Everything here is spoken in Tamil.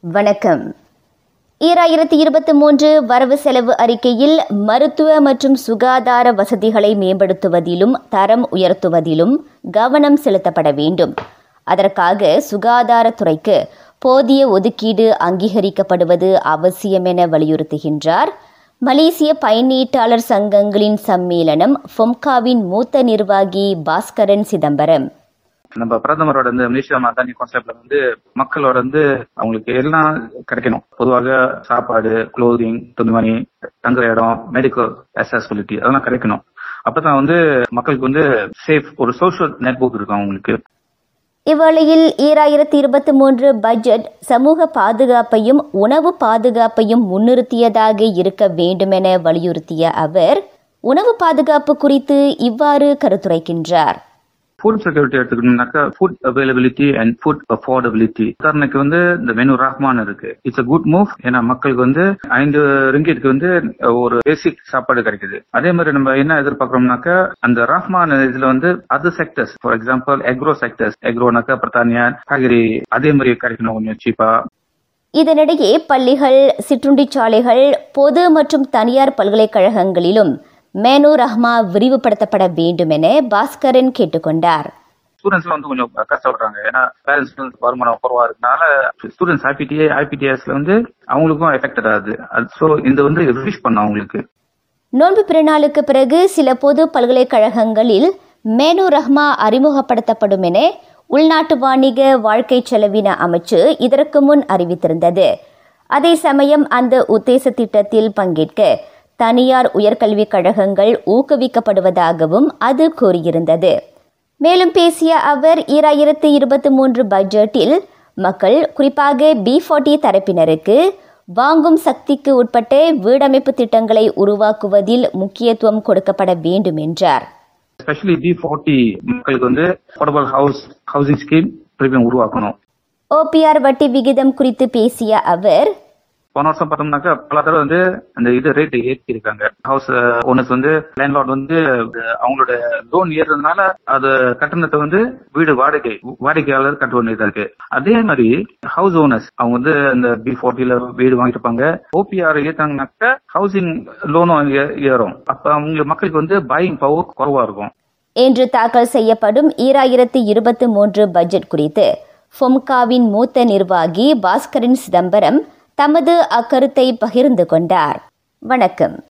வணக்கம். ஈராயிரத்தி இருபத்தி மூன்று வரவு செலவு அறிக்கையில் மருத்துவ மற்றும் சுகாதார வசதிகளை மேம்படுத்துவதிலும் தரம் உயர்த்துவதிலும் கவனம் செலுத்தப்பட வேண்டும். அதற்காக சுகாதாரத்துறைக்கு போதிய ஒதுக்கீடு அங்கீகரிக்கப்படுவது அவசியம் என வலியுறுத்துகின்றார். மலேசிய பயனீட்டாளர் சங்கங்களின் சம்மேளனம் ஃபொம்காவின் மூத்த நிர்வாகி பாஸ்கரன் சிதம்பரம். நம்ம பிரதமரோட இந்த மினிஸ்டர் மாதானி கான்செப்ட்ல வந்து மக்களோட வந்து அவங்களுக்கு எல்லாம் கிடைக்கணும். பொதுவாக சாப்பாடு குளோதிங் துணிமணி தங்குற இடம் மெடிக்கல் அசசிபிலிட்டி அதெல்லாம் கிடைக்கணும். அப்பதான் வந்து மக்களுக்கு வந்து சேஃப் ஒரு சோசியல் நெட்வொர்க் இருக்கும் அவங்களுக்கு. இவ்வேளையில் ஈராயிரத்தி இருபத்தி மூன்று பட்ஜெட் சமூக பாதுகாப்பையும் உணவு பாதுகாப்பையும் முன்னிறுத்தியதாக இருக்க வேண்டுமென வலியுறுத்திய அவர் உணவு பாதுகாப்பு குறித்து இவ்வாறு கருத்துரைக்கின்றார். Food security எடுத்துக்கணும்னாக்கா food availability and food affordability உதாரணக்கு வந்து இந்த மெனு ரஹ்மான் இருக்கு. இட்ஸ் அ குட் மூவ் ஏன்னா மக்களுக்கு வந்து ஐந்து ரிங்கிட்க்கு வந்து ஒரு பேசிக் சாப்பாடு கிடைக்குது. அதே மாதிரி நம்ம என்ன எதிர்பார்க்கறோம்னாக்கா அந்த ரஹ்மான் இதுல வந்து other sectors for example agro sectors எக்ரோனாக்கா பிரதானியா காய்கறி அதே மாதிரி கிடைக்கணும் கொஞ்சம் சீப்பா இதனிடையே பள்ளிகள் சிற்றுண்டிச்சாலைகள் பொது மற்றும் தனியார் பல்கலைக்கழகங்களிலும் மேனு ரஹ்மா விரிவுபடுத்தப்பட வேண்டும் என பாஸ்கரன் கேட்டுக்கொண்டார். ஸ்டூடெண்ட்ஸ்லாம் வந்து கொஞ்சம் கஷ்டப்படுறாங்க ஏன்னா பேரண்ட்ஸ் வருமானம் குறவா இருக்கனால ஸ்டூடெண்ட்ஸ் ஐபிடிஏ ஐபிடிஎஸ்ல வந்து அவங்களுக்கும் எஃபெக்டட் ஆகுது. ஸோ இந்த வந்து ரிலீஸ் பண்ணும் அவங்களுக்கு. நோன்பு பிறநாளுக்கு பிறகு சில பொது பல்கலைக்கழகங்களில் மேனு ரஹ்மா அறிமுகப்படுத்தப்படும் என உள்நாட்டு வாணிக வாழ்க்கை செலவின அமைச்சு இதற்கு முன் அறிவித்திருந்தது. அதே சமயம் அந்த உத்தேச திட்டத்தில் பங்கேற்க தனியார் உயர்கல்விக் கழகங்கள் ஊக்குவிக்கப்படுவதாகவும் அது கூறியிருந்தது. மேலும் பேசிய அவர் ஈராயிரத்து இருபத்தி மூன்று பட்ஜெட்டில் மக்கள் குறிப்பாக பி ஃபார்ட்டி தரப்பினருக்கு வாங்கும் சக்திக்கு உட்பட்ட வீடமைப்பு திட்டங்களை உருவாக்குவதில் முக்கியத்துவம் கொடுக்கப்பட வேண்டும் என்றார். எஸ்பெஷலி பி ஃபார்ட்டி மக்களுக்கு வந்து அஃபோர்டபுள் ஹவுஸ் ஹவுசிங் ஸ்கீம் உருவாக்கணும். ஓபிஆர் வட்டி விகிதம் குறித்து பேசிய அவர் போன வருஷம் பார்த்தோம்னாக்கா பல தடவை வந்து அந்த இது ரேட் ஏற்றி இருக்காங்க ஹவுஸ் ஓனர்ஸ் வந்து லேண்ட்லார்ட் வந்து அவங்களோட லோன் ஏறுறதுனால அது கட்டணத்தை வந்து வீடு வாடகை வாடிக்கையாளர் கட்ட வேண்டியதா இருக்கு. அதே மாதிரி ஹவுஸ் ஓனர்ஸ் அவங்க வந்து அந்த பி ஃபார்ட்டில வீடு வாங்கியிருப்பாங்க ஓபிஆர் ஏத்தாங்கனாக்கா ஹவுசிங் லோனும் ஏறும். அப்ப அவங்க மக்களுக்கு வந்து பையிங் பவர் குறவா இருக்கும். என்று தாக்கல் செய்யப்படும் ஈராயிரத்தி இருபத்தி மூன்று பட்ஜெட் குறித்து ஃபொம்காவின் மூத்த நிர்வாகி பாஸ்கரன் சிதம்பரம் தமது அக்கருத்தை பகிர்ந்து கொண்டார். வணக்கம்.